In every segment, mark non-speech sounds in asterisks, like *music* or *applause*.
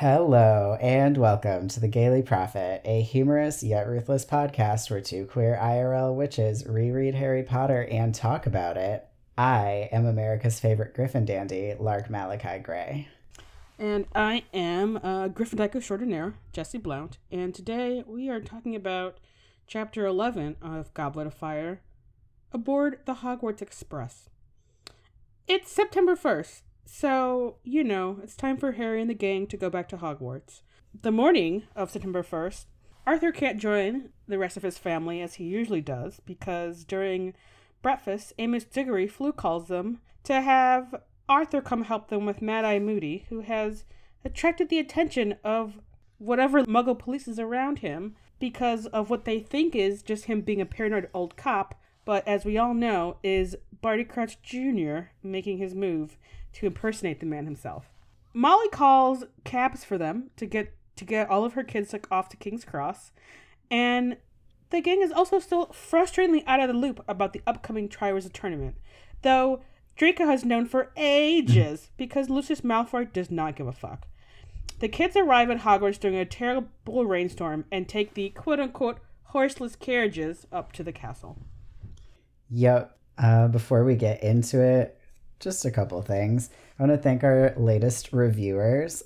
Hello, and welcome to the Gayly Prophet, a humorous yet ruthless podcast where two queer IRL witches reread Harry Potter and talk about it. I am America's favorite Griffin dandy, Lark Malachi Gray. And I am uh, Gryffindor Extraordinaire, Jesse Blount, and today we are talking about Chapter 11 of Goblet of Fire, aboard the Hogwarts Express. It's September 1st, so, you know, it's time for Harry and the gang to go back to Hogwarts. The morning of September 1st, Arthur can't join the rest of his family as he usually does because during breakfast, Amos Diggory flu calls them to have Arthur come help them with Mad Eye Moody, who has attracted the attention of whatever muggle police is around him because of what they think is just him being a paranoid old cop, but as we all know, is Barty Crouch Jr. making his move to impersonate the man himself. Molly calls cabs for them to get to get all of her kids like, off to King's Cross, and the gang is also still frustratingly out of the loop about the upcoming Triwizard tournament, though Draco has known for ages *laughs* because Lucius Malfoy does not give a fuck. The kids arrive at Hogwarts during a terrible rainstorm and take the quote unquote horseless carriages up to the castle. Yep. Uh, before we get into it, just a couple things. I want to thank our latest reviewers.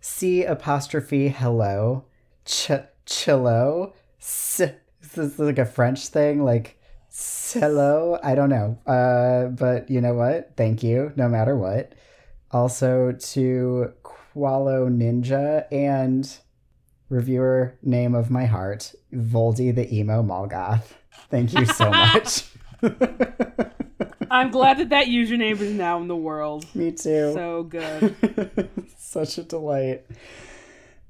C apostrophe hello. Ch chillo. S- this is like a French thing, like hello. I don't know. Uh, but you know what? Thank you, no matter what. Also to Qualo Ninja and reviewer name of my heart, Voldy the emo Molgoth. Thank you so *laughs* much. *laughs* I'm glad that that username is now in the world. Me too. So good. *laughs* Such a delight.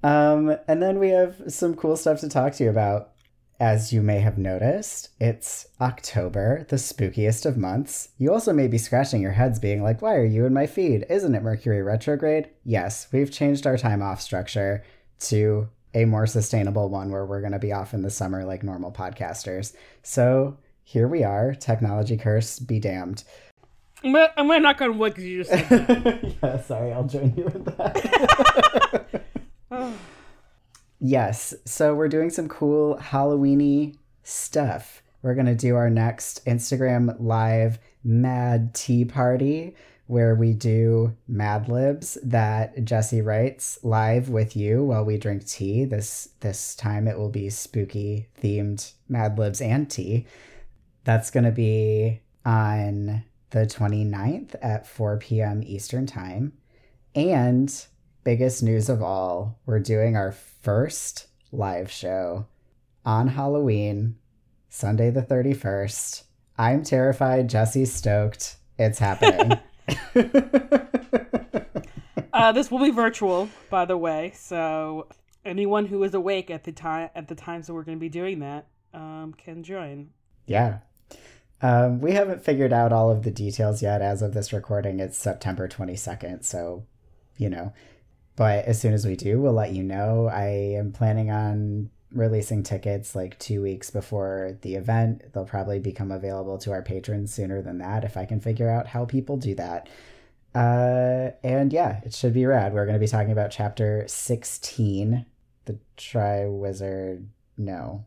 Um, and then we have some cool stuff to talk to you about. As you may have noticed, it's October, the spookiest of months. You also may be scratching your heads, being like, Why are you in my feed? Isn't it Mercury retrograde? Yes, we've changed our time off structure to a more sustainable one where we're going to be off in the summer like normal podcasters. So here we are. Technology curse, be damned. I'm gonna, I'm gonna knock on wood because you just *laughs* yeah, sorry, I'll join you in that. *laughs* yes, so we're doing some cool Halloweeny stuff. We're gonna do our next Instagram live Mad Tea Party where we do Mad Libs that Jesse writes live with you while we drink tea. This this time it will be spooky themed Mad Libs and tea. That's gonna be on the 29th at 4 p.m. Eastern Time. And biggest news of all, we're doing our first live show on Halloween, Sunday the 31st. I'm terrified. Jesse's stoked. It's happening. *laughs* *laughs* uh, this will be virtual, by the way. So anyone who is awake at the time at the times that we're going to be doing that um, can join. yeah. Um, we haven't figured out all of the details yet. As of this recording, it's September 22nd. So, you know, but as soon as we do, we'll let you know. I am planning on releasing tickets like two weeks before the event. They'll probably become available to our patrons sooner than that if I can figure out how people do that. Uh, and yeah, it should be rad. We're going to be talking about chapter 16, the Triwizard. No,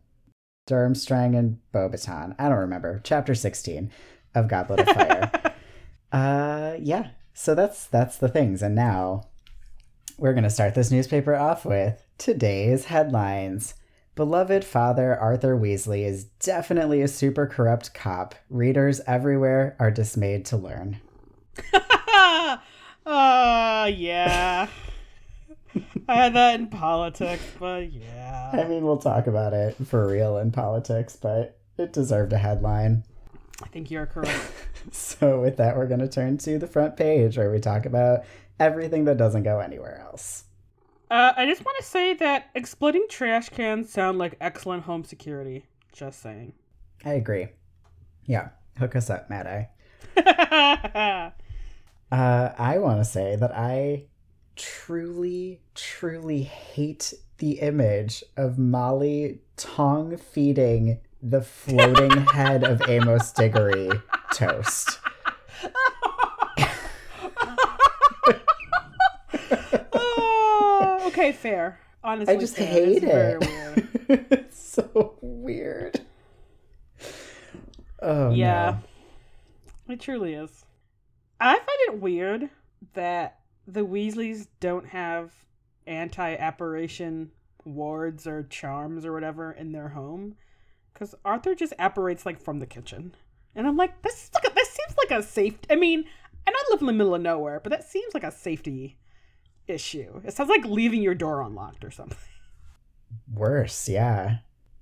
Durmstrang and Beauxbaton. I don't remember. Chapter 16 of Goblet of Fire. *laughs* uh yeah. So that's that's the things. And now we're going to start this newspaper off with today's headlines. Beloved father Arthur Weasley is definitely a super corrupt cop. Readers everywhere are dismayed to learn. uh, *laughs* yeah. I had that in politics, but yeah. I mean, we'll talk about it for real in politics, but it deserved a headline. I think you're correct. *laughs* so, with that, we're going to turn to the front page where we talk about everything that doesn't go anywhere else. Uh, I just want to say that exploding trash cans sound like excellent home security. Just saying. I agree. Yeah, hook us up, Mad Eye. *laughs* uh, I want to say that I truly, truly hate the image of Molly tongue feeding the floating *laughs* head of Amos Diggory toast. oh, okay, fair. Honestly, I just fair. hate It's it. weird. *laughs* it's so weird. Oh yeah, no. it truly is. I find it weird that the Weasleys don't have anti-apparition wards or charms or whatever in their home, because Arthur just apparates like from the kitchen, and I'm like, this is like a, this seems like a safe. I mean, and I live in the middle of nowhere, but that seems like a safety issue. It sounds like leaving your door unlocked or something. Worse, yeah.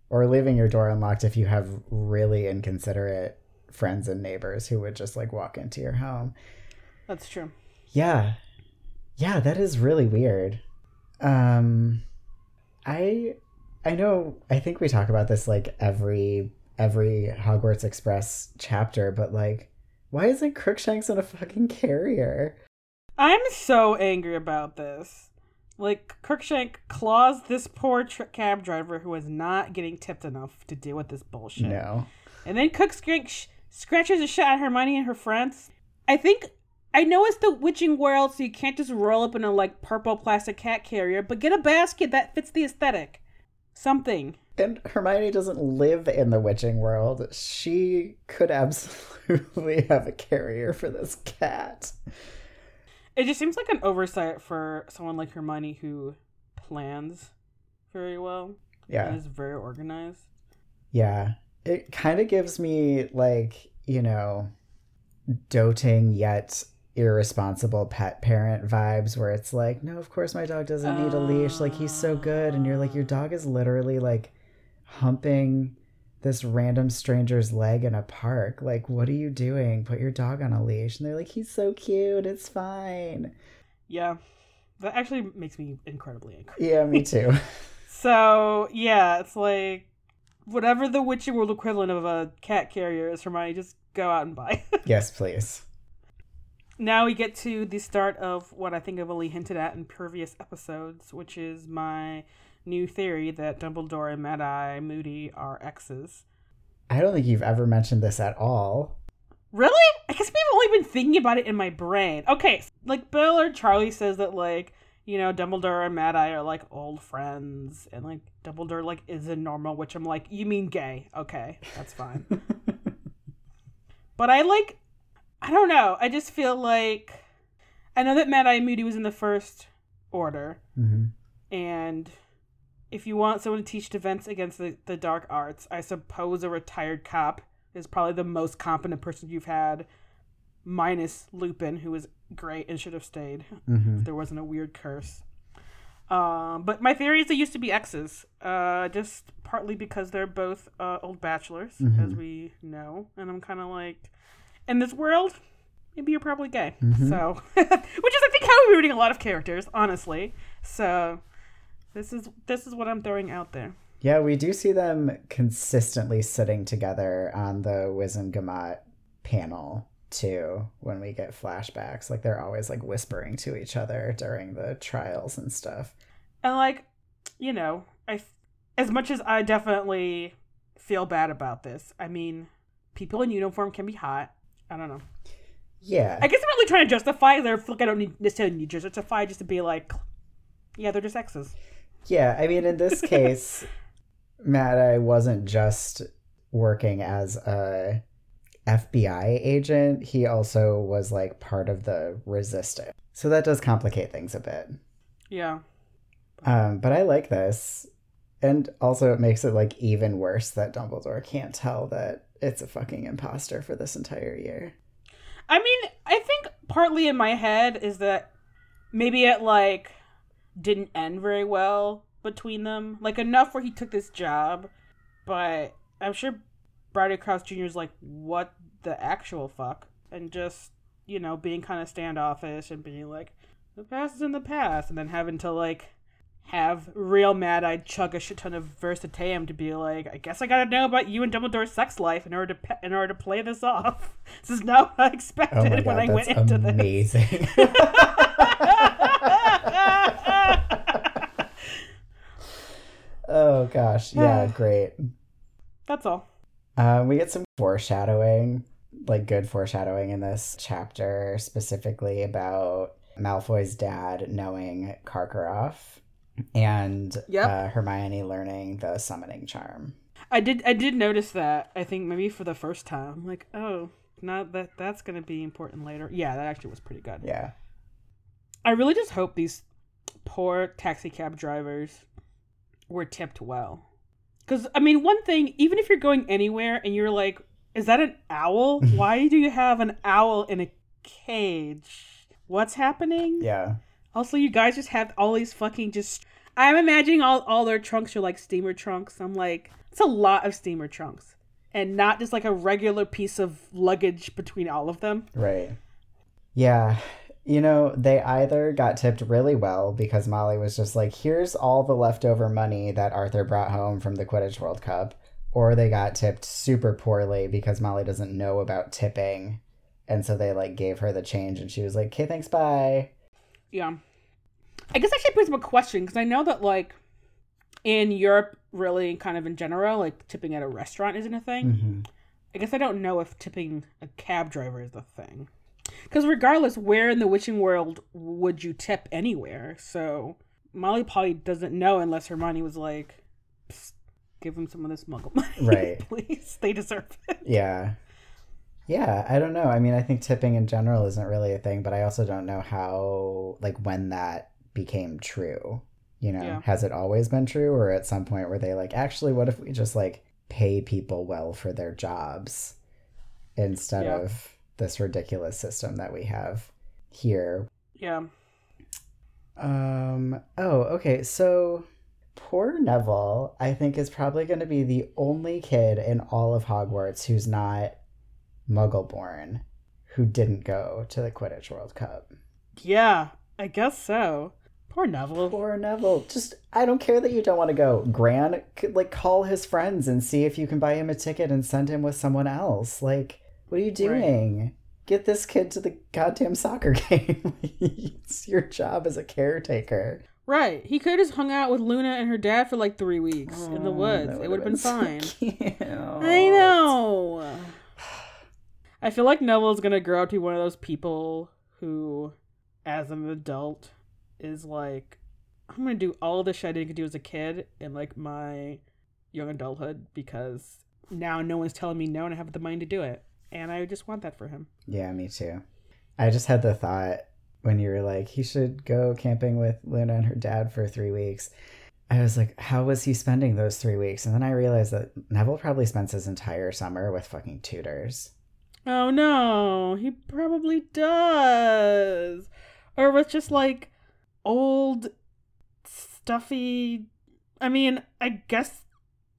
Or leaving your door unlocked if you have really inconsiderate friends and neighbors who would just like walk into your home. That's true. Yeah. Yeah, that is really weird. Um I I know I think we talk about this like every every Hogwarts Express chapter, but like why isn't Crookshanks in a fucking carrier? I'm so angry about this. Like, Crookshank claws this poor cab driver who is not getting tipped enough to deal with this bullshit. No. And then Crookshank sh- scratches a shit at Hermione and her friends. I think. I know it's the witching world, so you can't just roll up in a, like, purple plastic cat carrier, but get a basket that fits the aesthetic. Something. And Hermione doesn't live in the witching world. She could *laughs* absolutely have a carrier for this cat. It just seems like an oversight for someone like Hermione who plans very well Yeah. and is very organized. Yeah. It kind of gives me like, you know, doting yet irresponsible pet parent vibes where it's like, no, of course my dog doesn't need a leash. Like he's so good. And you're like, your dog is literally like humping this random stranger's leg in a park. Like, what are you doing? Put your dog on a leash. And they're like, he's so cute. It's fine. Yeah. That actually makes me incredibly angry. Yeah, me too. *laughs* *laughs* So, yeah, it's like whatever the witching world equivalent of a cat carrier is, for Hermione, just go out and buy. *laughs* yes, please. Now we get to the start of what I think I've only hinted at in previous episodes, which is my new theory that Dumbledore and Mad Eye Moody are exes. I don't think you've ever mentioned this at all. Really? I guess we've only been thinking about it in my brain. Okay, like Bill or Charlie says that like, you know, Dumbledore and Mad Eye are like old friends and like Dumbledore like is a normal, which I'm like, you mean gay. Okay, that's fine. *laughs* but I like I don't know. I just feel like I know that Mad Eye Moody was in the first order hmm and if you want someone to teach defense against the, the dark arts, I suppose a retired cop is probably the most competent person you've had, minus Lupin, who was great and should have stayed hmm if there wasn't a weird curse. Um, but my theory is they used to be exes, uh, just partly because they're both uh, old bachelors, as Mhm. we know. And I'm kind of like, in this world, maybe you're probably gay. Mhm. So, *laughs* which is I think how we're reading a lot of characters, honestly. So, this is this is what I'm throwing out there. Yeah, we do see them consistently sitting together on the Wiz and Wizengamot panel too when we get flashbacks. Like they're always like whispering to each other during the trials and stuff. And like, you know, I as much as I definitely feel bad about this, I mean, people in uniform can be hot. I don't know. Yeah. I guess I'm really trying to justify. There, like I don't need necessarily need to justify just to be like, yeah, they're just exes. Yeah, I mean in this *laughs* case Mad Eye wasn't just working as a FBI agent, he also was like part of the resistance. So that does complicate things a bit. Yeah. Um, but I like this. And also, it makes it like even worse that Dumbledore can't tell that it's a fucking imposter for this entire year. I mean, I think partly in my head is that maybe it like didn't end very well between them. Like enough where he took this job, but I'm sure Barty Crouch Jr. is like, what the actual fuck and just you know being kind of standoffish and being like the past is in the past and then having to like have real mad eyed chug a shit ton of Veritaserum to be like, I guess I gotta know about you and Dumbledore's sex life in order to pe- in order to play this off. *laughs* This is not what I expected Oh my when I went into this. amazing. *laughs* oh gosh, yeah, *sighs* great. That's all. Um, we get some foreshadowing, like good foreshadowing in this chapter, specifically about Malfoy's dad knowing Karkaroff and Yep. uh, Hermione learning the summoning charm. I did I did notice that. I think maybe for the first time. I'm like, oh, not that that's gonna be important later. Yeah, that actually was pretty good. Yeah. I really just hope these poor taxi cab drivers were tipped well. Because, I mean, one thing, even if you're going anywhere and you're like, is that an owl? *laughs* Why do you have an owl in a cage? What's happening? Yeah. Also, you guys just have all these fucking just. I'm imagining all, all their trunks are like steamer trunks. I'm like, it's a lot of steamer trunks. And not just like a regular piece of luggage between all of them. Right. Yeah. You know, they either got tipped really well because Molly was just like, here's all the leftover money that Arthur brought home from the Quidditch World Cup, or they got tipped super poorly because Molly doesn't know about tipping. And so they like gave her the change and she was like, okay, thanks, bye. Yeah. I guess I should pose up a question because I know that, like, in Europe, really, kind of in general, like, tipping at a restaurant isn't a thing. Mm-hmm. I guess I don't know if tipping a cab driver is a thing. Because regardless, where in the witching world would you tip anywhere? So Molly probably doesn't know unless Hermione was like, give them some of this muggle money. Right. *laughs* Please. They deserve it. Yeah. Yeah, I don't know. I mean, I think tipping in general isn't really a thing, but I also don't know how, like, when that became true. You know, Yeah. has it always been true, or at some point were they like, actually, what if we just like pay people well for their jobs instead Yeah. of this ridiculous system that we have here? Yeah. Um. Oh, okay. So poor Neville, I think, is probably going to be the only kid in all of Hogwarts who's not Muggle-born who didn't go to the Quidditch World Cup. Yeah. I guess so. Poor Neville. Poor Neville. Just I don't care that you don't want to go. Gran, like call his friends and see if you can buy him a ticket and send him with someone else. Like, what are you doing? Get this kid to the goddamn soccer *laughs* game. it's your job as a caretaker. Right. He could have just hung out with Luna and her dad for like three weeks in the Oh, woods. It would have been so fine. *laughs* cute. I know. I feel like Neville's gonna grow up to be one of those people who, as an adult, is like, I'm gonna do all the shit I didn't do as a kid in like my young adulthood because now no one's telling me no and I have the money to do it. And I just want that for him. Yeah, me too. I just had the thought when you were like, he should go camping with Luna and her dad for three weeks. I was like, how was he spending those three weeks? And then I realized that Neville probably spends his entire summer with fucking tutors. Oh no, he probably does. Or with just like old stuffy I mean, I guess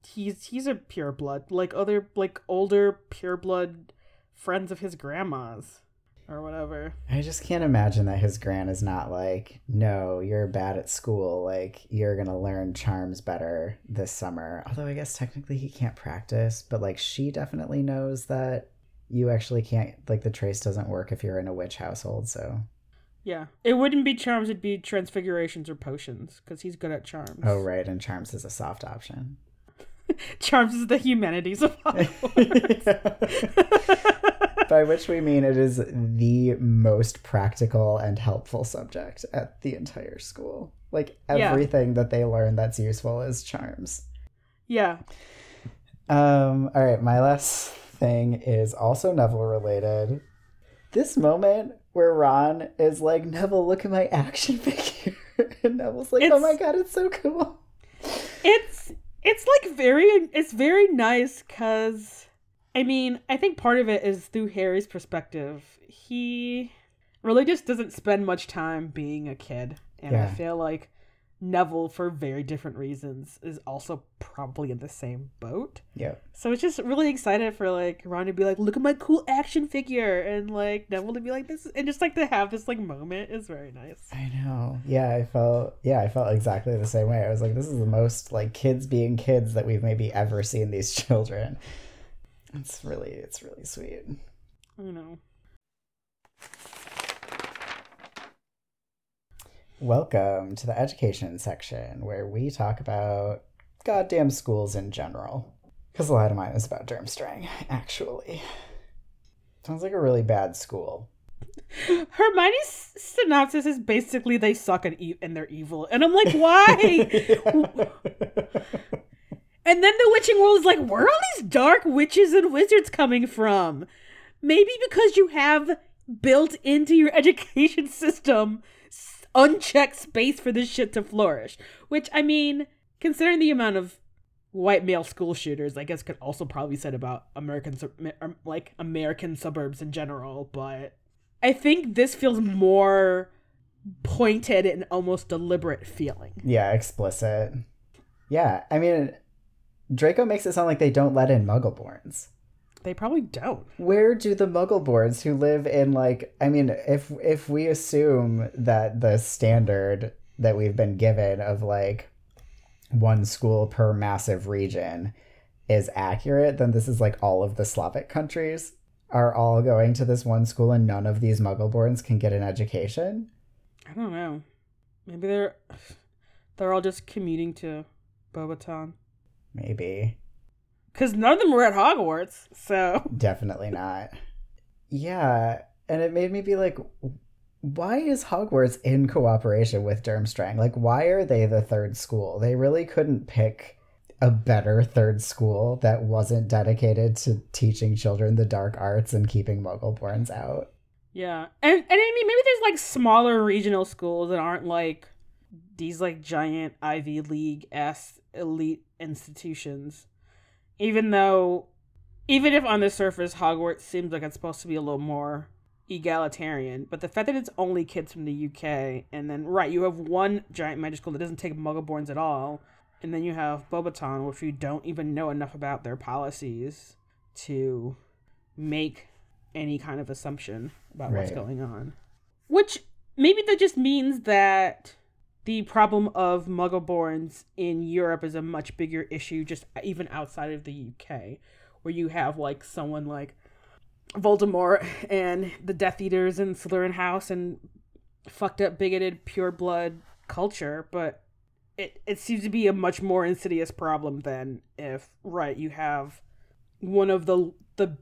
he's he's a pureblood, like other like older pureblood friends of his grandma's or whatever. I just can't imagine that his gran is not like, no, you're bad at school. Like, you're going to learn charms better this summer. Although I guess technically he can't practice, but like, she definitely knows that you actually can't, like, the trace doesn't work if you're in a witch household. So, Yeah. It wouldn't be charms, it'd be transfigurations or potions, because he's good at charms. oh, right. And charms is a soft option. *laughs* charms is the humanities of. *laughs* *laughs* By which we mean it is the most practical and helpful subject at the entire school. Like, Yeah. everything that they learn that's useful is charms. yeah. Um, all right, my last thing is also Neville related. This moment where Ron is like, Neville, look at my action *laughs* figure. and Neville's like, oh my god, it's so cool. it's it's like very it's very nice because i mean i think part of it is through harry's perspective he really just doesn't spend much time being a kid and i feel like Neville, for very different reasons, is also probably in the same boat. Yeah. So it's just really excited for like Ron to be like, "Look at my cool action figure," and like Neville to be like this, and just like to have this like moment is very nice. I know. Yeah, I felt yeah, I felt exactly the same way. I was like, this is the most like kids being kids that we've maybe ever seen these *laughs* children. It's really it's really sweet. I know. Welcome to the education section where we talk about goddamn schools in general. Because a lot of mine is about Durmstrang, actually. Sounds like a really bad school. Hermione's synopsis is basically they suck and e- and they're evil, and I'm like, why? *laughs* and then the witching world is like, where are all these dark witches and wizards coming from? Maybe because you have built into your *laughs* education system unchecked space for this shit to flourish. Which I mean, considering the amount of white male school shooters, I guess could also probably said about American um, like American suburbs in general, but I think this feels more pointed and almost deliberate feeling. yeah, explicit. Yeah, I mean, Draco makes it sound like they don't let in Muggleborns. They probably don't. Where do the Muggleborns who live in like I mean, if if we assume that the standard that we've been given of like one school per massive region is accurate, then this is like all of the Slavic countries are all going to this one school and none of these Muggleborns can get an education. I don't know. Maybe they're they're all just commuting to Beauxbaton. Maybe. Because none of them were at Hogwarts, so Definitely not. Yeah, and it made me be like, why is Hogwarts in cooperation with Durmstrang? Like, why are they the third school? They really couldn't pick a better third school that wasn't dedicated to teaching children the dark arts and keeping Muggleborns out. yeah. And and I mean maybe there's like smaller regional schools that aren't like these like giant Ivy League s elite institutions. Even though even if on the surface Hogwarts seems like it's supposed to be a little more egalitarian, but the fact that it's only kids from the UK, and then right, you have one giant magic school that doesn't take Muggleborns at all, and then you have Beauxbaton, which you don't even know enough about their policies to make any kind of assumption about what's going on. Which maybe that just means that the problem of Muggleborns in Europe is a much bigger issue, just even outside of the UK, where you have like someone like Voldemort and the Death Eaters and Slytherin House and fucked up bigoted pure blood culture, but it it seems to be a much more insidious problem than if right you have one of the the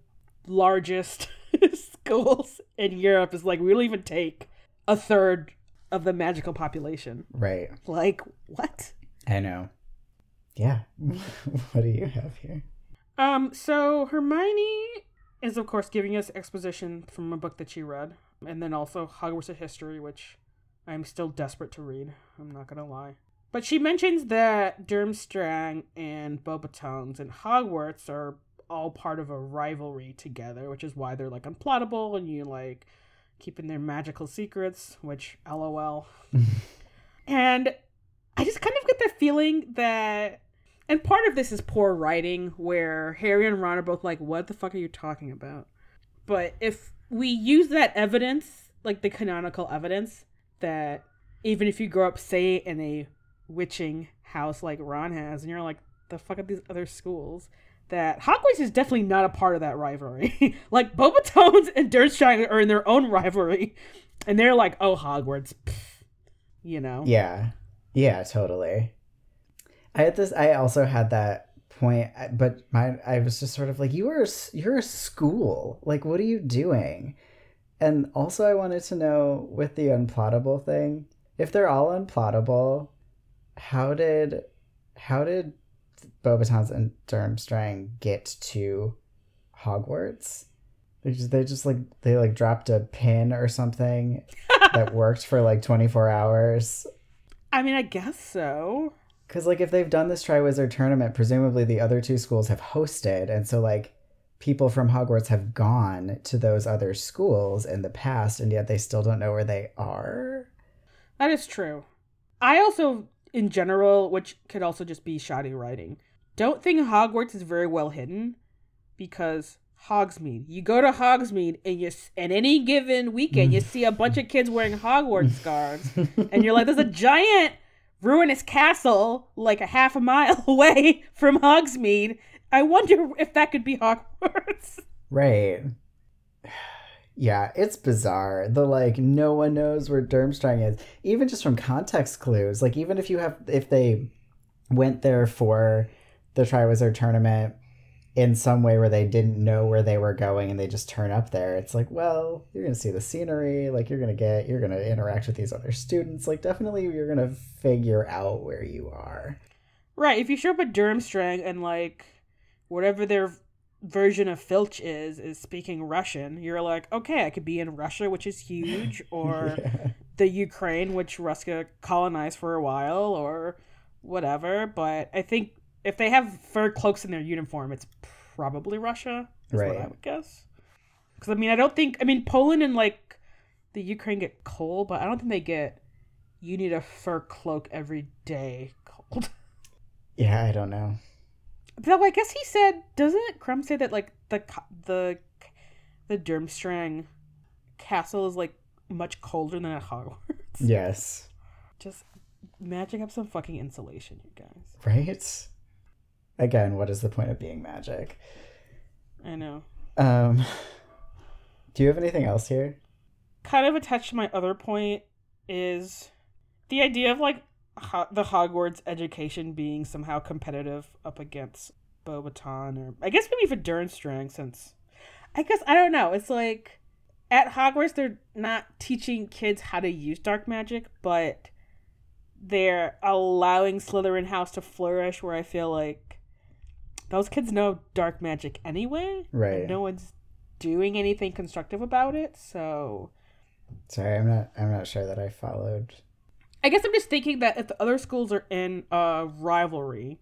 largest *laughs* schools in Europe is like we don't even take a third of the magical population. Right. Like what? I know. Yeah. *laughs* what do you have here? Um, so Hermione is of course giving us exposition from a book that she read, and then also Hogwarts of History, which I'm still desperate to read. I'm not gonna lie. But she mentions that Durmstrang and Beauxbatons and Hogwarts are all part of a rivalry together, which is why they're like unplottable and you like keeping their magical secrets, which lol. *laughs* and I just kind of get the feeling that and part of this is poor writing where Harry and Ron are both like, What the fuck are you talking about? But if we use that evidence, like the canonical evidence, that even if you grow up, say, in a witching house like Ron has, and you're like, the fuck are these other schools? That Hogwarts is definitely not a part of that rivalry. *laughs* like Beauxbatons and Durmstrang are in their own rivalry, and they're like, "Oh, Hogwarts," pff, you know. Yeah. Yeah, totally. I had this I also had that point but my I was just sort of like you are you're a school. Like what are you doing? And also I wanted to know with the unplottable thing, if they're all unplottable, how did how did Beauxbatons and Durmstrang get to Hogwarts? They just they just like they like dropped a pin or something *laughs* that worked for like 24 hours I mean, I guess so. because, like, if they've done this Triwizard tournament, presumably the other two schools have hosted. And so, like, people from Hogwarts have gone to those other schools in the past, and yet they still don't know where they are. That is true. I also in general, which could also just be shoddy writing. Don't think Hogwarts is very well hidden because Hogsmeade. You go to Hogsmeade and you and any given weekend you mm. see a bunch of kids wearing Hogwarts *laughs* scarves and you're like there's a giant ruinous castle like a half a mile *laughs* away from Hogsmeade. I wonder if that could be Hogwarts. Right. Yeah, it's bizarre. The like no one knows where Durmstrang is. Even just from context clues. Like even if you have if they went there for the Triwizard tournament in some way where they didn't know where they were going and they just turn up there, it's like, well, you're gonna see the scenery, like you're gonna get you're gonna interact with these other students. Like definitely you're gonna figure out where you are. Right, if you show up at Durmstrang and like whatever their version of Filch is is speaking Russian, you're like, okay, I could be in Russia, which is huge, *laughs* or Yeah. the Ukraine, which Ruska colonized for a while, or whatever. But I think if they have fur cloaks in their uniform, it's probably Russia. Is what I would guess. Because I mean, I don't think I mean Poland and like the Ukraine get cold, but I don't think they get. You need a fur cloak every day cold. *laughs* Yeah, I don't know. Though I guess he said, doesn't Krum say that like the the the Durmstrang castle is like much colder than at Hogwarts? Yes. Just magic up some fucking insulation, you guys. Right? Again, what is the point of being magic? I know. Um Do you have anything else here? Kind of attached to my other point is the idea of like ho- the Hogwarts education being somehow competitive up against Beauxbaton, or I guess maybe for Durmstrang, since I guess I don't know. It's like at Hogwarts they're not teaching kids how to use dark magic, but they're allowing Slytherin House to flourish. Where I feel like those kids know dark magic anyway, Right. No one's doing anything constructive about it, so. Sorry, I'm not I'm not sure that I followed. I guess I'm just thinking that if the other schools are in a rivalry,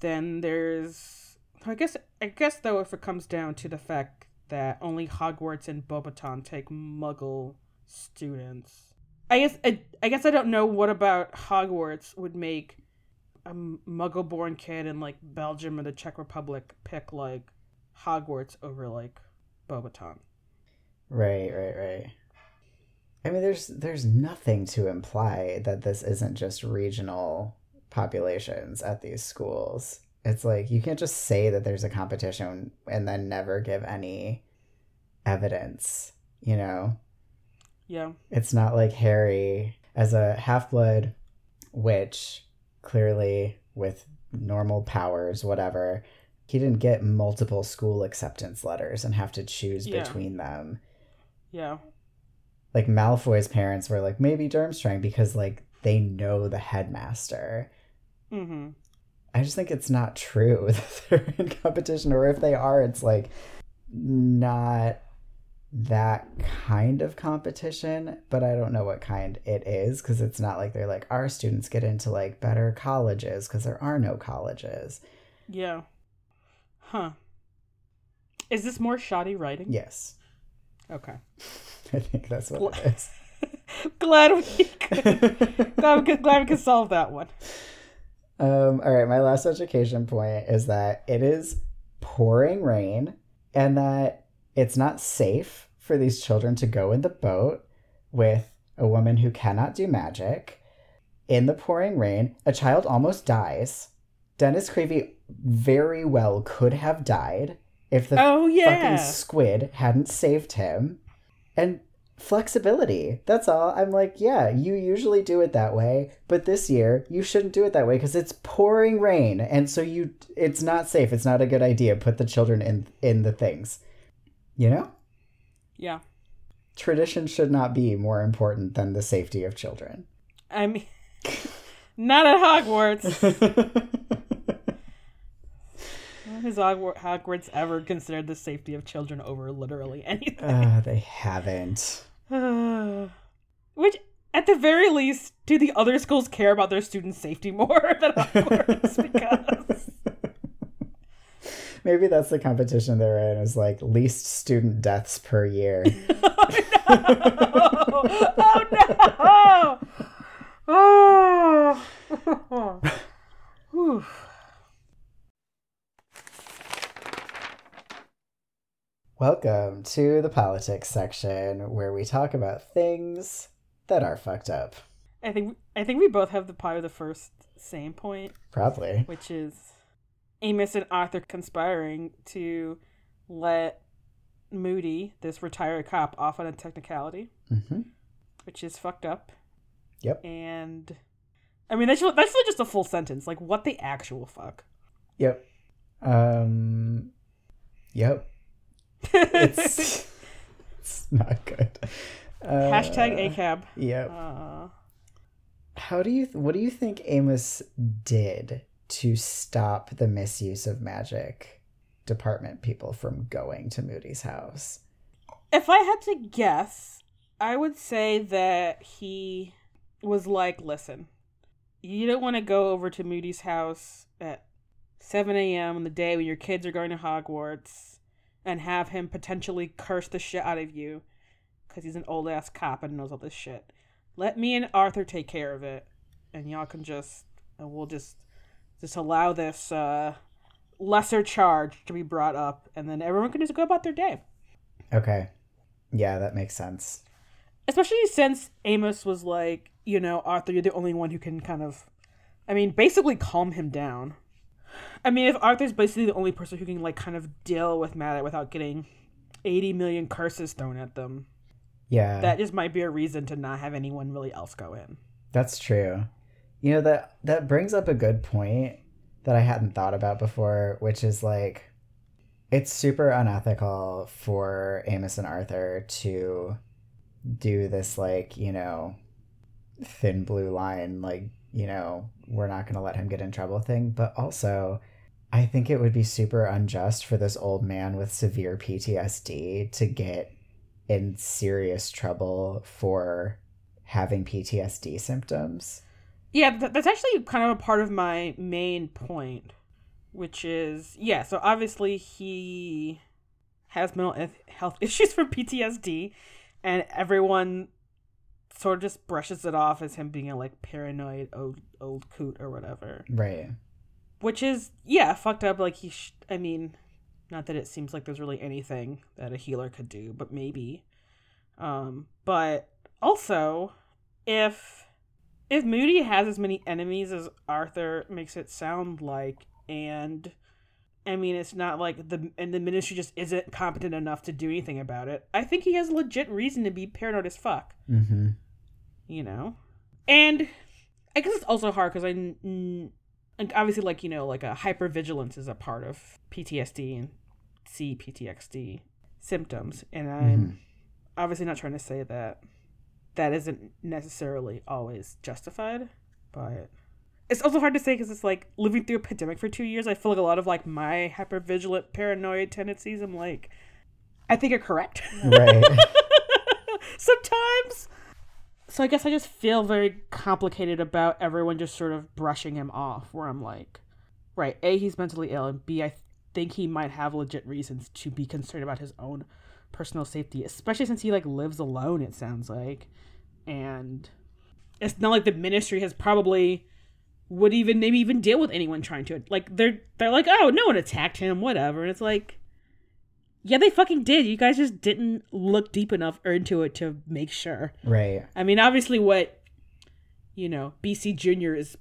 then there's. I guess I guess though, if it comes down to the fact that only Hogwarts and Beauxbaton take Muggle students, I guess I, I guess I don't know what about Hogwarts would make a Muggle-born kid in like Belgium or the Czech Republic pick like Hogwarts over like Beauxbaton. Right, right, right. I mean there's there's nothing to imply that this isn't just regional populations at these schools. It's like you can't just say that there's a competition and then never give any evidence, you know? Yeah. It's not like Harry, as a half blood witch, clearly with normal powers, whatever, he didn't get multiple school acceptance letters and have to choose Yeah. between them. Yeah. Like Malfoy's parents were like, maybe Durmstrang because like they know the headmaster. Mm-hmm. I just think it's not true *laughs* that they're in competition, or if they are, it's like not that kind of competition, but I don't know what kind it is because it's not like they're like our students get into like better colleges because there are no colleges. Yeah. Huh. Is this more shoddy writing? Yes, Okay. *laughs* I think that's what it is. *laughs* glad we could, *laughs* glad, we could, glad we could solve that one. Um, all right, my last education point is that it is pouring rain and that it's not safe for these children to go in the boat with a woman who cannot do magic. In the pouring rain, a child almost dies. Dennis Creevey very well could have died if the Oh yeah. fucking squid hadn't saved him. And flexibility. That's all. I'm like, yeah, you usually do it that way, but this year you shouldn't do it that way because it's pouring rain, and so you, it's not safe. It's not a good idea. Put the children in in the things. You know, yeah. tradition should not be more important than the safety of children. I mean, *laughs* not at Hogwarts. *laughs* Has Hogwarts, Hogwarts ever considered the safety of children over literally anything? uh, they haven't. *sighs* Which, at the very least, do the other schools care about their students' safety more *laughs* than Hogwarts? *laughs* because Maybe that's the competition they're in. Is like least student deaths per year. *laughs* oh no! Oh no! Oh. Welcome to the politics section where we talk about things that are fucked up. I think I think we both have the probably the first same point, Probably. which is Amos and Arthur conspiring to let Moody, this retired cop, off on a technicality, hmm which is fucked up. Yep. And I mean that's that's just a full sentence. Like what the actual fuck? Yep. Um. Yep. It's *laughs* it's not good. Uh, Hashtag ACAB. Yep. Uh, How do you? What do you think Amos did to stop the misuse of magic department people from going to Moody's house? if I had to guess, I would say that he was like, listen, you don't want to go over to Moody's house at 7 a.m. on the day when your kids are going to Hogwarts and have him potentially curse the shit out of you because he's an old ass cop and knows all this shit. Let me and Arthur take care of it, and y'all can just, and we'll just, just allow this uh, lesser charge to be brought up, and then everyone can just go about their day. Okay. Yeah, that makes sense. especially since Amos was like, you know, Arthur, you're the only one who can kind of, I mean, basically calm him down. I mean, if Arthur's basically the only person who can like kind of deal with Matt without getting eighty million curses thrown at them, Yeah. that just might be a reason to not have anyone really else go in. That's true. You know that that brings up a good point that I hadn't thought about before, which is like it's super unethical for Amos and Arthur to do this like, you know, thin blue line like, you know, we're not going to let him get in trouble thing, but also I think it would be super unjust for this old man with severe PTSD to get in serious trouble for having PTSD symptoms. Yeah, that's actually kind of a part of my main point, which is yeah. So obviously he has mental health *laughs* issues from PTSD, and everyone sort of just brushes it off as him being a like paranoid old old coot or whatever. Right. Which is yeah, fucked up. Like he, sh- I mean, not that it seems like there's really anything that a healer could do, but maybe. Um, but also, if if Moody has as many enemies as Arthur makes it sound like, and I mean, it's not like the and the ministry just isn't competent enough to do anything about it. I think he has legit reason to be paranoid as fuck Mm-hmm. you know and i guess it's also hard because i like obviously like you know like a hypervigilance is a part of ptsd and cptsd symptoms and i'm Mhm. obviously not trying to say that that isn't necessarily always justified but it's also hard to say because it's like living through a pandemic for two years i feel like a lot of like my hypervigilant paranoid tendencies i'm like i think are correct Right. *laughs* sometimes. So I guess I just feel very complicated about everyone just sort of brushing him off. Where I'm like, right, a he's mentally ill, and b I think he might have legit reasons to be concerned about his own personal safety, especially since he like lives alone. It sounds like, and it's not like the ministry has probably would even maybe even deal with anyone trying to like they're they're like oh no one attacked him whatever and it's like yeah they fucking did you guys just didn't look deep enough into it to make sure right. i mean obviously what you know bc junior is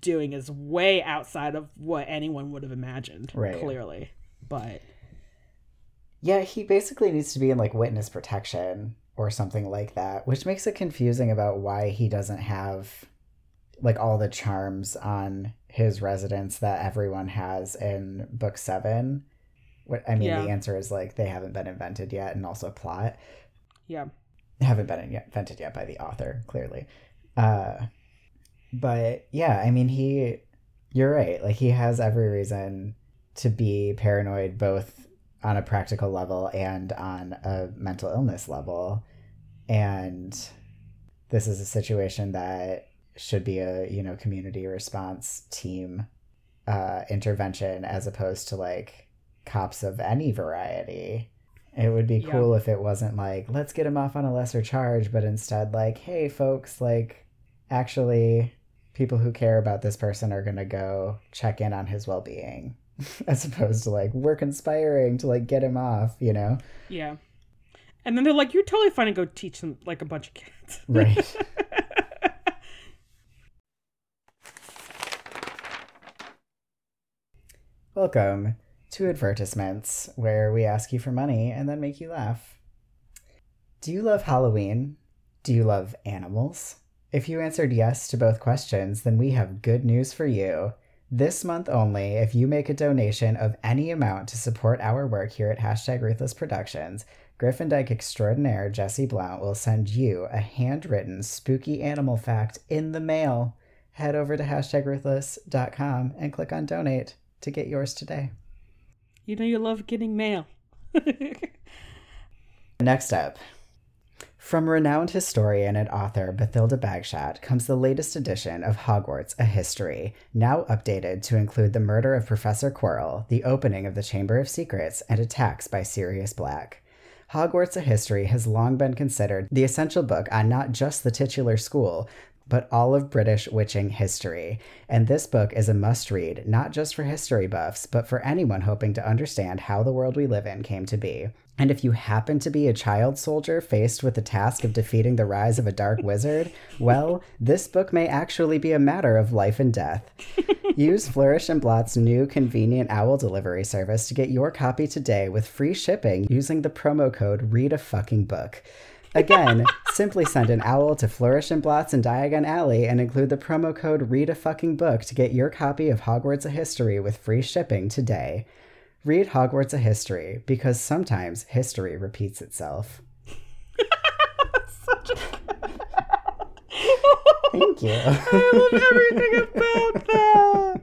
doing is way outside of what anyone would have imagined Right. clearly but Yeah, he basically needs to be in like witness protection or something like that, which makes it confusing about why he doesn't have like all the charms on his residence that everyone has in book 7. What I mean, Yeah. the answer is like they haven't been invented yet and also plot. yeah haven't been invented yet by the author clearly uh but yeah i mean he you're right like he has every reason to be paranoid both on a practical level and on a mental illness level and this is a situation that should be a you know community response team uh intervention as opposed to like cops of any variety it would be Yeah. cool if it wasn't like, let's get him off on a lesser charge, but instead, like, hey, folks, like, actually, people who care about this person are going to go check in on his well being. *laughs* as opposed to like we're conspiring to like get him off, you know? Yeah. And then they're like, "You're totally fine to go teach them like a bunch of kids." *laughs* Right. *laughs* Welcome to advertisements, where we ask you for money and then make you laugh. Do you love Halloween? Do you love animals? If you answered yes to both questions, then we have good news for you. This month only, if you make a donation of any amount to support our work here at Hashtag Ruthless Productions, Dyke extraordinaire Jesse Blount will send you a handwritten spooky animal fact in the mail. Head over to hashtag hashtagruthless.com and click on donate to get yours today. You know you love getting mail. *laughs* Next up, from renowned historian and author Bathilda Bagshot comes the latest edition of Hogwarts A History, now updated to include the murder of Professor Quirrell, the opening of the Chamber of Secrets, and attacks by Sirius Black. Hogwarts A History has long been considered the essential book on not just the titular school, but all of British witching history. And this book is a must read, not just for history buffs, but for anyone hoping to understand how the world we live in came to be. And if you happen to be a child soldier faced with the task of defeating the rise of a dark wizard, well, this book may actually be a matter of life and death. *laughs* Use Flourish and Blotts new convenient owl delivery service to get your copy today with free shipping using the promo code READ a fucking book. Again, simply send an owl to Flourish and Blotts in Diagon Alley and include the promo code READ a fucking book to get your copy of Hogwarts a History with free shipping today. Read Hogwarts a History because sometimes history repeats itself. Such a... Thank you. *laughs* I love everything about that.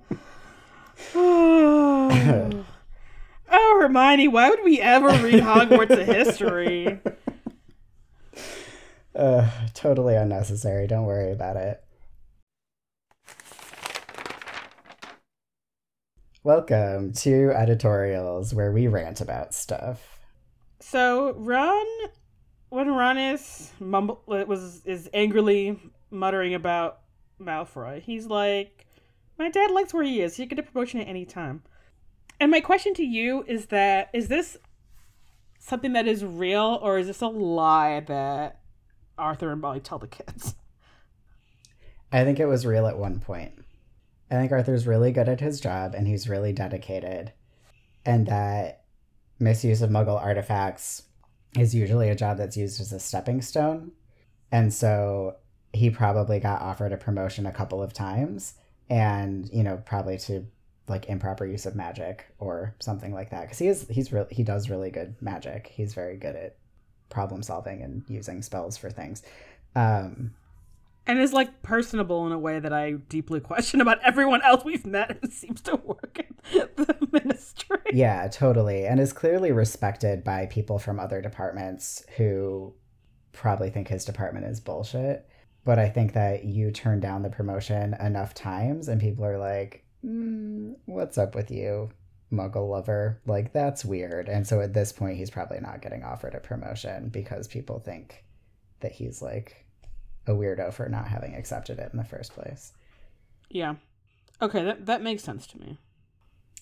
oh. *sighs* *laughs* oh, Hermione, why would we ever read Hogwarts a History? *laughs* Uh, totally unnecessary. Don't worry about it. Welcome to editorials where we rant about stuff. So Ron, when Ron is mumble was is angrily muttering about Malfoy, he's like, "My dad likes where he is. He can get a promotion at any time." And my question to you is that is this something that is real or is this a lie that Arthur and Molly tell the kids? *laughs* I think it was real at one point. I think Arthur's really good at his job and he's really dedicated. And that misuse of Muggle artifacts is usually a job that's used as a stepping stone. And so he probably got offered a promotion a couple of times and, you know, probably to like improper use of magic or something like that because he is he's really he does really good magic he's very good at problem solving and using spells for things um and is like personable in a way that I deeply question about everyone else we've met who seems to work in the *laughs* ministry. Yeah, totally. And is clearly respected by people from other departments who probably think his department is bullshit. But I think that you turn down the promotion enough times and people are like, mm, what's up with you, muggle lover? Like, that's weird. And so at this point, he's probably not getting offered a promotion because people think that he's like a weirdo for not having accepted it in the first place. Yeah. Okay, that that makes sense to me.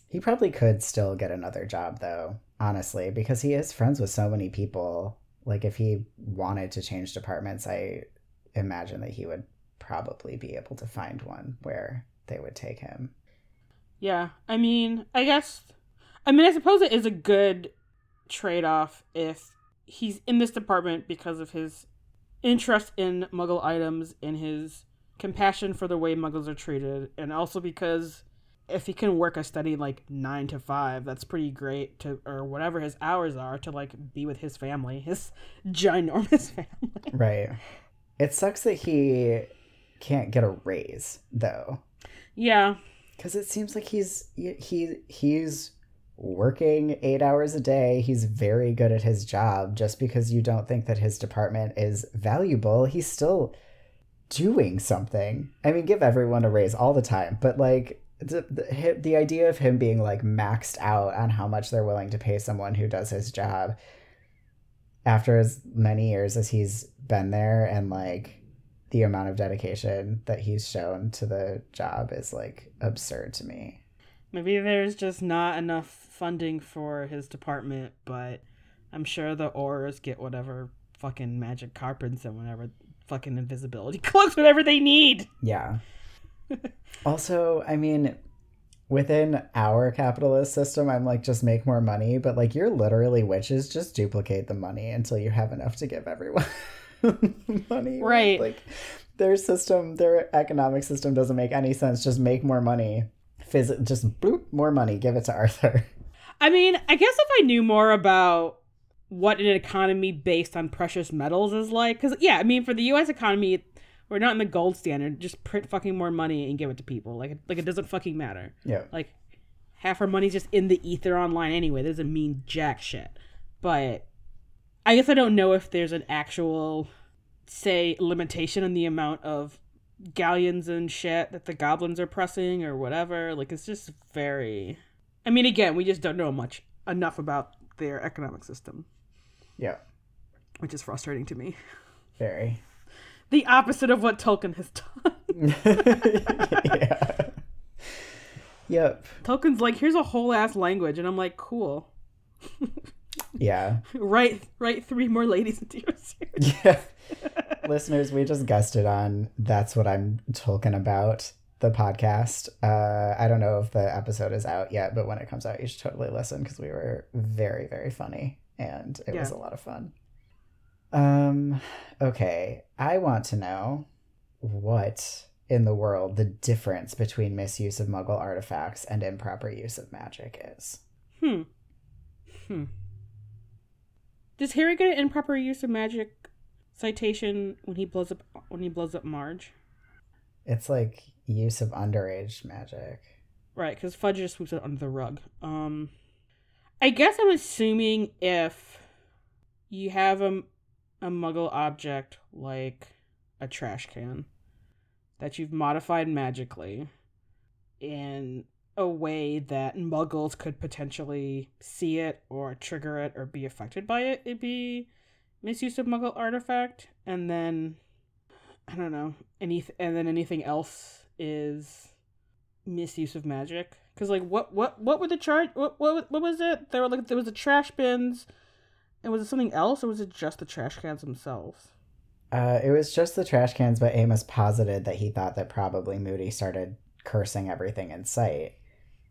He probably could still get another job though, honestly, because he is friends with so many people. Like if he wanted to change departments, I imagine that he would probably be able to find one where they would take him. Yeah. I mean, I guess I mean, I suppose it is a good trade-off if he's in this department because of his interest in Muggle items and his compassion for the way Muggles are treated, and also because if he can work a steady like nine to five, that's pretty great to or whatever his hours are to like be with his family, his *laughs* ginormous family. Right. It sucks that he can't get a raise though. Yeah. Because it seems like he's he he's working eight hours a day. He's very good at his job. Just because you don't think that his department is valuable, he's still doing something. I mean, give everyone a raise all the time, but like the, the, the idea of him being like maxed out on how much they're willing to pay someone who does his job after as many years as he's been there and like the amount of dedication that he's shown to the job is like absurd to me. Maybe there's just not enough funding for his department, but I'm sure the Aurors get whatever fucking magic carpets and whatever fucking invisibility *laughs* cloaks, whatever they need. Yeah. *laughs* also, I mean, within our capitalist system, I'm like, just make more money. But like, you're literally witches. Just duplicate the money until you have enough to give everyone *laughs* *laughs* money. Right. Like, their system, their economic system doesn't make any sense. Just make more money. Phys- just bloop, more money. Give it to Arthur. I mean, I guess if I knew more about what an economy based on precious metals is like, because yeah, I mean, for the U.S. economy, we're not in the gold standard. Just print fucking more money and give it to people. Like, like it doesn't fucking matter. Yeah. Like, half our money's just in the ether online anyway. That doesn't mean jack shit. But I guess I don't know if there's an actual, say, limitation on the amount of galleons and shit that the goblins are pressing or whatever. Like, it's just very. I mean, again, we just don't know much enough about their economic system, Yeah. which is frustrating to me. Very. The opposite of what Tolkien has done. *laughs* yeah. Yep. Tolkien's like, here's a whole ass language, and I'm like, cool. *laughs* Yeah. *laughs* write write three more ladies into your series. *laughs* Yeah. Listeners, we just guested on That's What I'm Talking About, the podcast. Uh, I don't know if the episode is out yet, but when it comes out, you should totally listen because we were very, very funny and it was a lot of fun. Um, okay. I want to know what in the world the difference between misuse of muggle artifacts and improper use of magic is. Hmm. Hmm. Does Harry get an improper use of magic citation when he blows up when he blows up Marge? It's like use of underage magic. Right, because Fudge just sweeps it under the rug. Um, I guess I'm assuming if you have a, a Muggle object like a trash can that you've modified magically in a way that Muggles could potentially see it or trigger it or be affected by it, it'd be misuse of Muggle artifact, and then I don't know any and then anything else is misuse of magic. Because like what what what were the charge what, what what was it? There were like there was the trash bins. And was it something else or was it just the trash cans themselves? Uh, it was just the trash cans, but Amos posited that he thought that probably Moody started cursing everything in sight.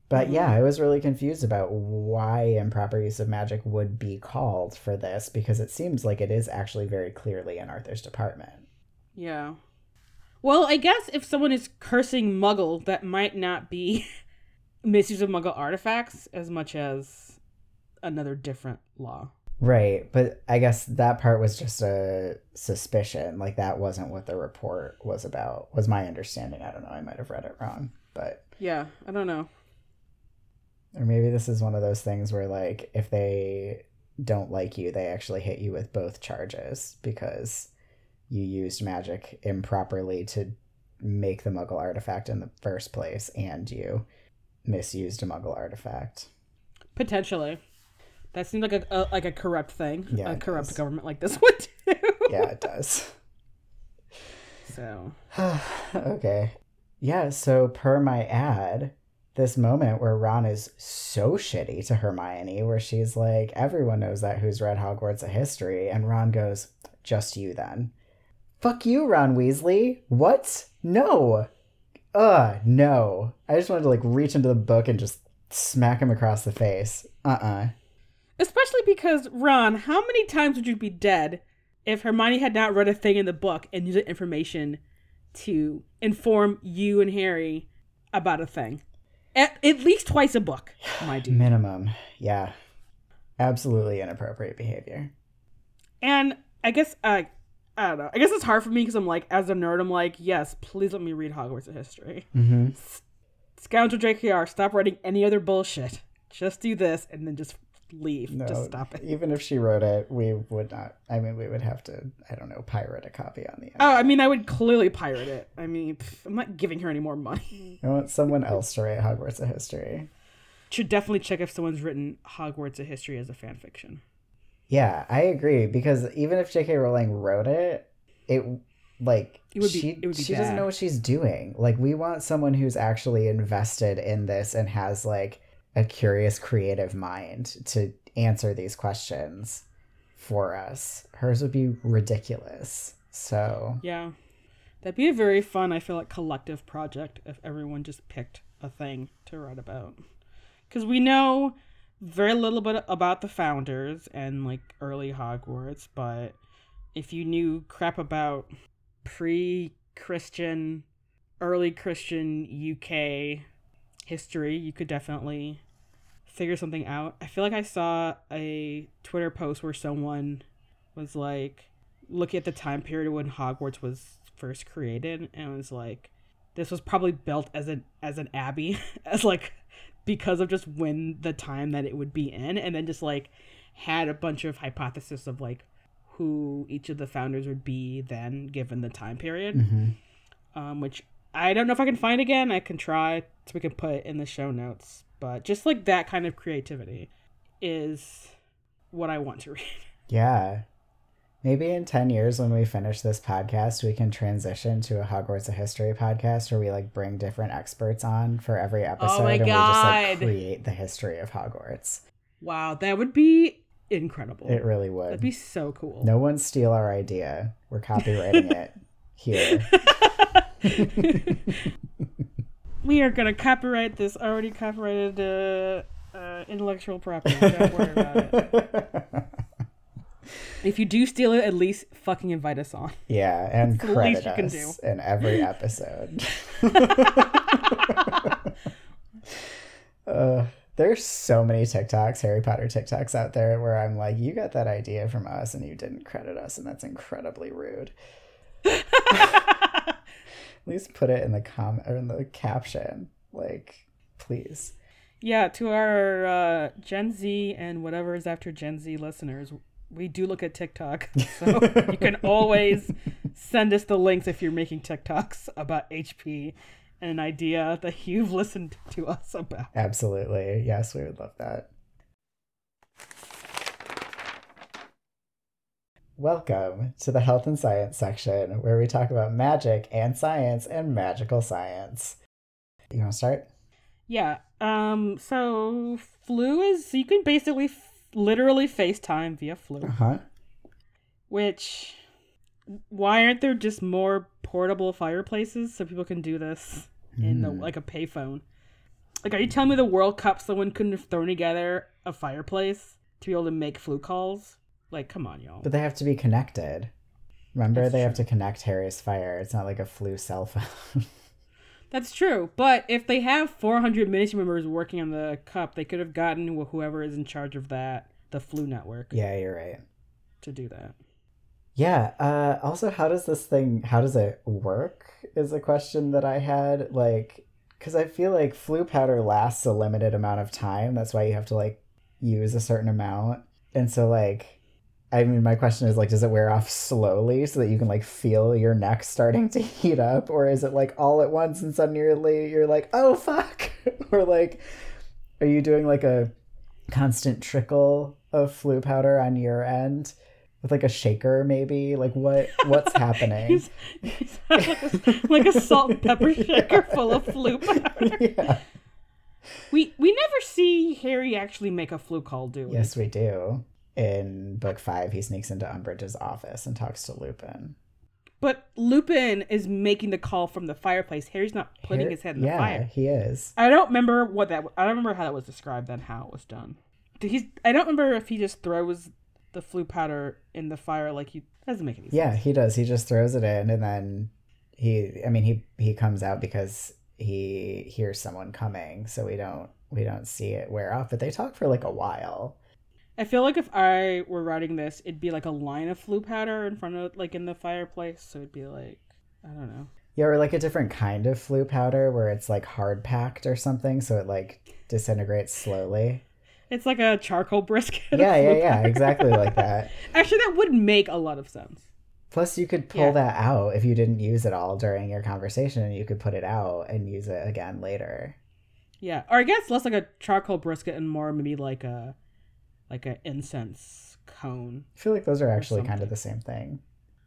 But yeah, I was really confused about why improper use of magic would be called for this because it seems like it is actually very clearly in Arthur's department. yeah well i guess if someone is cursing muggle that might not be *laughs* misuse of muggle artifacts as much as another different law Right, but I guess that part was just a suspicion. Like that wasn't what the report was about. Was my understanding. I don't know. I might have read it wrong, but yeah i don't know Or maybe this is one of those things where, like, if they don't like you, they actually hit you with both charges because you used magic improperly to make the muggle artifact in the first place and you misused a muggle artifact. potentially that seems like a, a like a corrupt thing Yeah, a corrupt does. government like this *laughs* would do Yeah, it does. so *sighs* okay. Yeah, so per my ad, this moment where Ron is so shitty to Hermione, where she's like, everyone knows that who's read Hogwarts a history, and Ron goes, just you then. Fuck you, Ron Weasley. What? No. Ugh, no. I just wanted to like reach into the book and just smack him across the face. Uh-uh. Especially because, Ron, how many times would you be dead if Hermione had not read a thing in the book and used that information to inform you and Harry about a thing? At, at least twice a book, my dude. Minimum. Yeah. Absolutely inappropriate behavior. And I guess, uh, I don't know. I guess it's hard for me because I'm like, as a nerd, I'm like, yes, please let me read Hogwarts of history. Mm-hmm. Scoundrel JKR, stop writing any other bullshit. Just do this and then just leave. No, Just stop it. Even if she wrote it, we would not. I mean, we would have to, I don't know, pirate a copy on the end. Oh, I mean, I would clearly pirate it. I mean, pff, I'm not giving her any more money. *laughs* I want someone else to write Hogwarts a history. Should definitely check if someone's written Hogwarts a history as a fan fiction. Yeah, I agree because even if J.K. Rowling wrote it, it like It would be- she would be she doesn't know what she's doing. Like we want someone who's actually invested in this and has like a curious creative mind to answer these questions for us. Hers would be ridiculous. So, Yeah. That'd be a very fun, I feel like, collective project if everyone just picked a thing to write about. Because we know very little bit about the founders and like early Hogwarts, but if you knew crap about pre Christian, early Christian UK history, you could definitely figure something out. I feel like I saw a Twitter post where someone was like, looking at the time period when Hogwarts was first created, and was like, this was probably built as an as an abbey, *laughs* as like because of just when the time that it would be in, and then just like had a bunch of hypothesis of like who each of the founders would be then given the time period, mhm. um, which I don't know if I can find again. I can try so we can put it in the show notes, but just like that kind of creativity is what I want to *laughs* read. yeah. Maybe in 10 years when we finish this podcast, we can transition to a Hogwarts of History podcast where we like bring different experts on for every oh episode Oh my and we just like God. create the history of Hogwarts. Wow, that would be incredible. It really would. That'd be so cool. No one steal our idea. We're copywriting *laughs* it here. *laughs* *laughs* we are gonna copyright this already copyrighted uh, uh, intellectual property. Don't worry about it. *laughs* If you do steal it, at least fucking invite us on. yeah, and That's the least credit you can us in every episode. *laughs* uh, there's so many TikToks, Harry Potter TikToks out there where I'm like, you got that idea from us and you didn't credit us, and that's incredibly rude. At least put it in the comment or in the caption. Like, please. Yeah, to our uh, Gen Z and whatever is after Gen Z listeners, we do look at TikTok. *laughs* So you can *laughs* always send us the links if you're making TikToks about HP and an idea that you've listened to us about. Absolutely. Yes, we would love that. Welcome to the health and science section where we talk about magic and science and magical science. You want to start? Yeah. Um. So Floo is you can basically f- literally FaceTime via Floo, Uh huh. which why aren't there just more portable fireplaces so people can do this in the Hmm. like a payphone? Like, are you telling me the World Cup someone couldn't have thrown together a fireplace to be able to make Floo calls? Like, come on, y'all. But they have to be connected. Remember, That's they have to connect Harry's fire. It's not like a Floo cell phone. *laughs* That's true. But if they have 400 ministry members working on the cup, they could have gotten whoever is in charge of that, the Floo network, yeah, you're right. to do that. Yeah. Uh, also, how does this thing? How does it work? Is a question that I had. Like, because I feel like Floo powder lasts a limited amount of time. That's why you have to like use a certain amount. And so, like, I mean, my question is like, does it wear off slowly so that you can like feel your neck starting to *laughs* heat up, or is it like all at once and suddenly you're like, oh fuck, *laughs* or like, are you doing like a constant trickle of Floo powder on your end? with like a shaker maybe like what what's *laughs* happening He's, he's like, a, like a salt and pepper shaker full of Floo powder. yeah We we never see Harry actually make a Floo call, do we? yes we do in book five he sneaks into umbridge's office and talks to lupin But Lupin is making the call from the fireplace. Harry's not putting Har- his head in the yeah fire. he is I don't remember what that. I don't remember how that was described and how it was done. Did he? I don't remember if he just throws the Floo powder in the fire like he doesn't make any sense. yeah he does he just throws it in and then he i mean he he comes out because he hears someone coming so we don't we don't see it wear off but they talk for like a while I feel like if I were writing this, it'd be like a line of Floo powder in front of like in the fireplace. So it'd be like I don't know. Yeah, or like a different kind of Floo powder where it's like hard packed or something, so it like disintegrates slowly. It's like a charcoal *laughs* briquette. Yeah, yeah, yeah, powder. exactly like that. *laughs* Actually, that would make a lot of sense. Plus, you could pull Yeah. that out if you didn't use it all during your conversation. and You could put it out and use it again later. Yeah, or I guess less like a charcoal briquette and more maybe like a like an incense cone. I feel like those are actually kind of the same thing.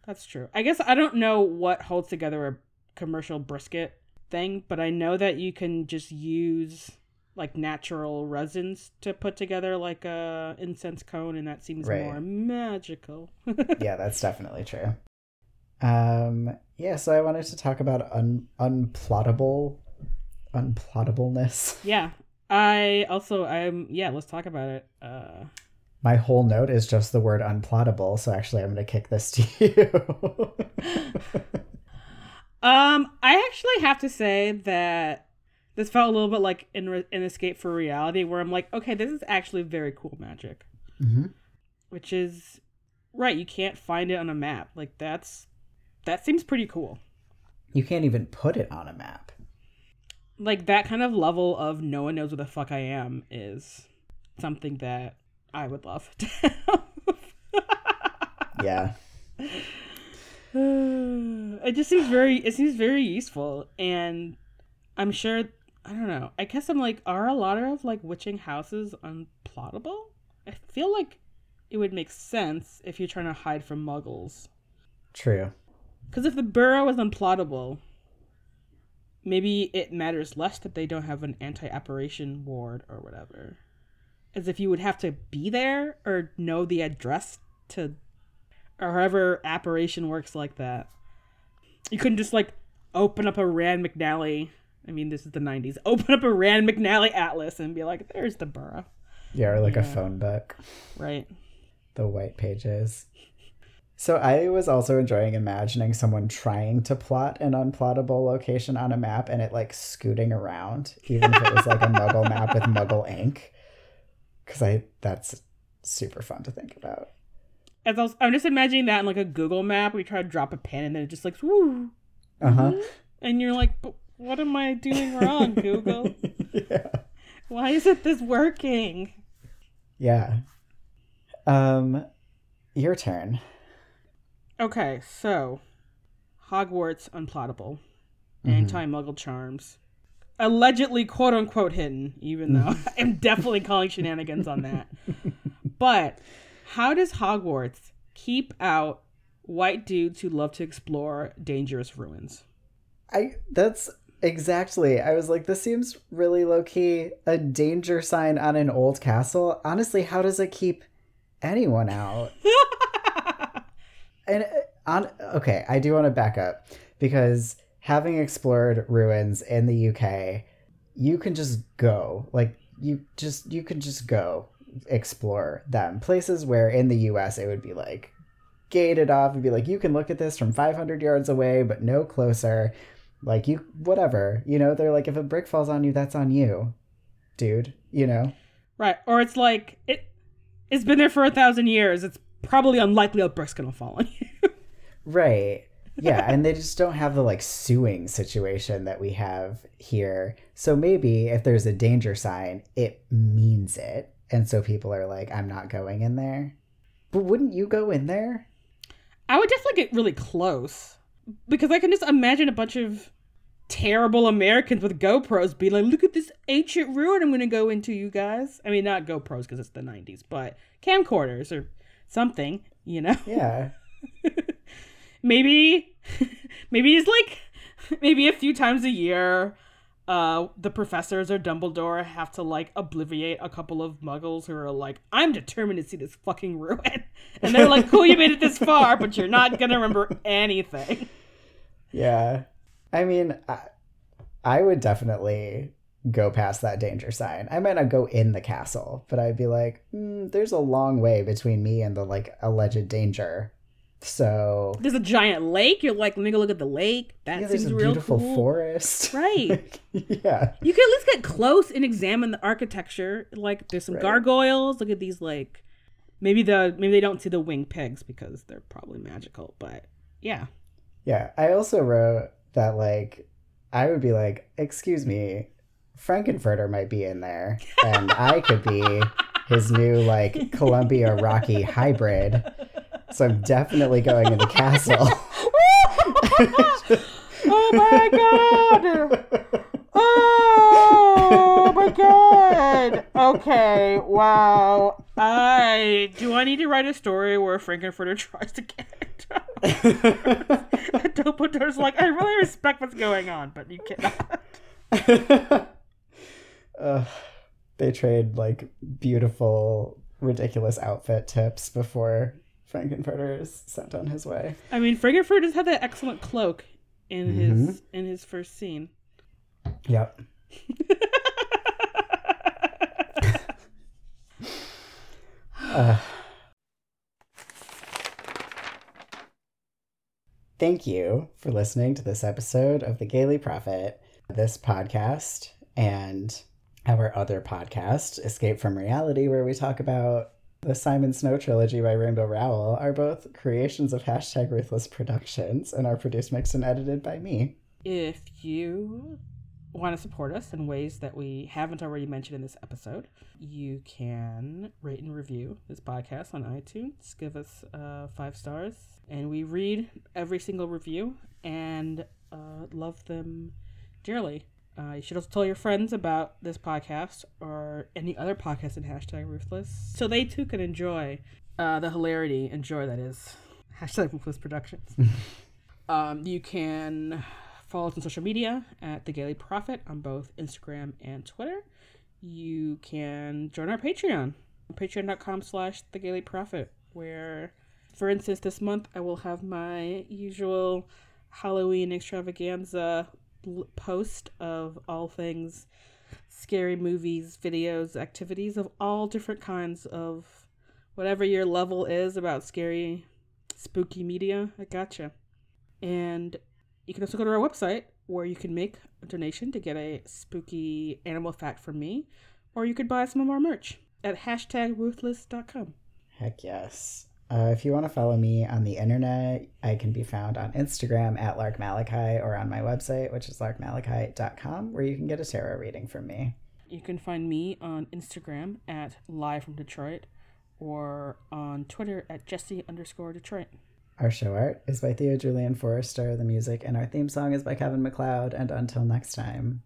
That's true. I guess I don't know what holds together a commercial briquette thing, but I know that you can just use like natural resins to put together like a incense cone and that seems Right. more magical. *laughs* yeah, that's definitely true. Um, yeah, so I wanted to talk about un- unplottable unplottableness. yeah. I also I'm yeah, let's talk about it. Uh My whole note is just the word unplottable, so actually I'm going to kick this to you. *laughs* Um, I actually have to say that this felt a little bit like in Re- in Escape from Reality, where I'm like, okay, this is actually very cool magic, hmm which is right. You can't find it on a map. Like that's that seems pretty cool. You can't even put it on a map. Like that kind of level of no one knows where the fuck I am is something that I would love to have. Yeah. *sighs* it just seems very it seems very useful and i'm sure i don't know i guess i'm like are a lot of like witching houses unplottable i feel like it would make sense if you're trying to hide from muggles True. because if the burrow is unplottable maybe it matters less that they don't have an anti-apparition ward or whatever. As if you would have to be there or know the address to or however apparition works like that. You couldn't just like open up a rand mcnally. I mean this is the 90s *laughs* open up a rand mcnally atlas and be like there's the burrow Yeah, or like a phone book. right. The white pages. So I was also enjoying imagining someone trying to plot an unplottable location on a map and it like scooting around, even if it was like a muggle *laughs* map with muggle ink. Cause I that's super fun to think about. As I was, I'm just imagining that in like a Google map, we try to drop a pin and then it just like woo, Uh-huh. and you're like, what am I doing wrong, *laughs* Google? yeah. Why isn't this working? Yeah. Um your turn. Okay, so Hogwarts unplottable, Mhm. anti-Muggle charms, allegedly quote unquote hidden, even though *laughs* I'm definitely calling shenanigans on that. But how does Hogwarts keep out white dudes who love to explore dangerous ruins? I that's exactly. I was like, this seems really low key. A danger sign on an old castle. Honestly, how does it keep anyone out? *laughs* And uh, on okay, I do want to back up because having explored ruins in the UK, you can just go. Like you just you can just go explore them. Places where in the US it would be like gated off and be like you can look at this from 500 yards away but no closer. Like you whatever. You know, they're like if a brick falls on you, that's on you. Dude, you know. Right. Or it's like it it's been there for a thousand years. It's probably unlikely a brick's gonna fall on you. *laughs* Right. Yeah, and they just don't have the like suing situation that we have here. So maybe if there's a danger sign, it means it. And so people are like, I'm not going in there. But wouldn't you go in there? I would definitely get really close. Because I can just imagine a bunch of terrible Americans with GoPros being like, look at this ancient ruin I'm gonna go into, you guys. I mean not GoPros because it's the nineties, but camcorders or something, you know? Yeah. *laughs* maybe *laughs* maybe it's like maybe a few times a year uh the professors or dumbledore have to like obliviate a couple of muggles who are like i'm determined to see this fucking ruin *laughs* and they're like cool you made it this far but you're not gonna remember anything Yeah. I mean, I, I would definitely go past that danger sign. I might not go in the castle, but I'd be like, mm, there's a long way between me and the like alleged danger. So there's a giant lake you're like let me go look at the lake that yeah, seems a real beautiful cool forest. *laughs* right *laughs* yeah. you can at least get close and examine the architecture like there's some Right. gargoyles look at these like maybe the maybe they don't see the winged pigs because they're probably magical but yeah Yeah, I also wrote that like I would be like, "Excuse me, Frank-N-Furter might be in there, and I could be his new like Columbia Rocky hybrid." So I'm definitely going in the castle. *laughs* oh my god oh my god okay wow i do i need to write a story where Frank-N-Furter *laughs* tries to get *laughs* Dumbledore's like, I really respect what's going on, but you cannot. Uh, they trade like beautiful, ridiculous outfit tips before Frank-N-Furter is sent on his way. I mean, Frank-N-Furter does have that excellent cloak in his in his first scene. Yep. Uh, *sighs* thank you for listening to this episode of The Gayly Prophet. This podcast and our other podcast, Escape from Reality, where we talk about the Simon Snow trilogy by Rainbow Rowell, are both creations of hashtag Ruthless Productions and are produced, mixed, and edited by me. If you want to support us in ways that we haven't already mentioned in this episode, you can rate and review this podcast on iTunes. Give us uh, five stars. And we read every single review and uh, love them dearly. Uh, you should also tell your friends about this podcast or any other podcast in hashtag ruthless so they too can enjoy uh, the hilarity and joy that is *laughs* hashtag ruthless productions. *laughs* um, you can Follow us on social media at The Gayly Prophet on both Instagram and Twitter. You can join our Patreon, patreon.com slash The Gayly Prophet, where, for instance, this month I will have my usual Halloween extravaganza post of all things scary movies, videos, activities of all different kinds of whatever your level is about scary, spooky media. I gotcha. And you can also go to our website where you can make a donation to get a spooky animal fact from me, or you could buy some of our merch at hashtag ruthless.com. Heck yes. Uh, if you want to follow me on the internet, I can be found on Instagram at Lark Malachi or on my website, which is larkmalachi.com, where you can get a tarot reading from me. You can find me on Instagram at Live from Detroit or on Twitter at Jesse underscore Detroit. Our show art is by Theo Julien Forrester, the music, and our theme song is by Kevin MacLeod. And until next time.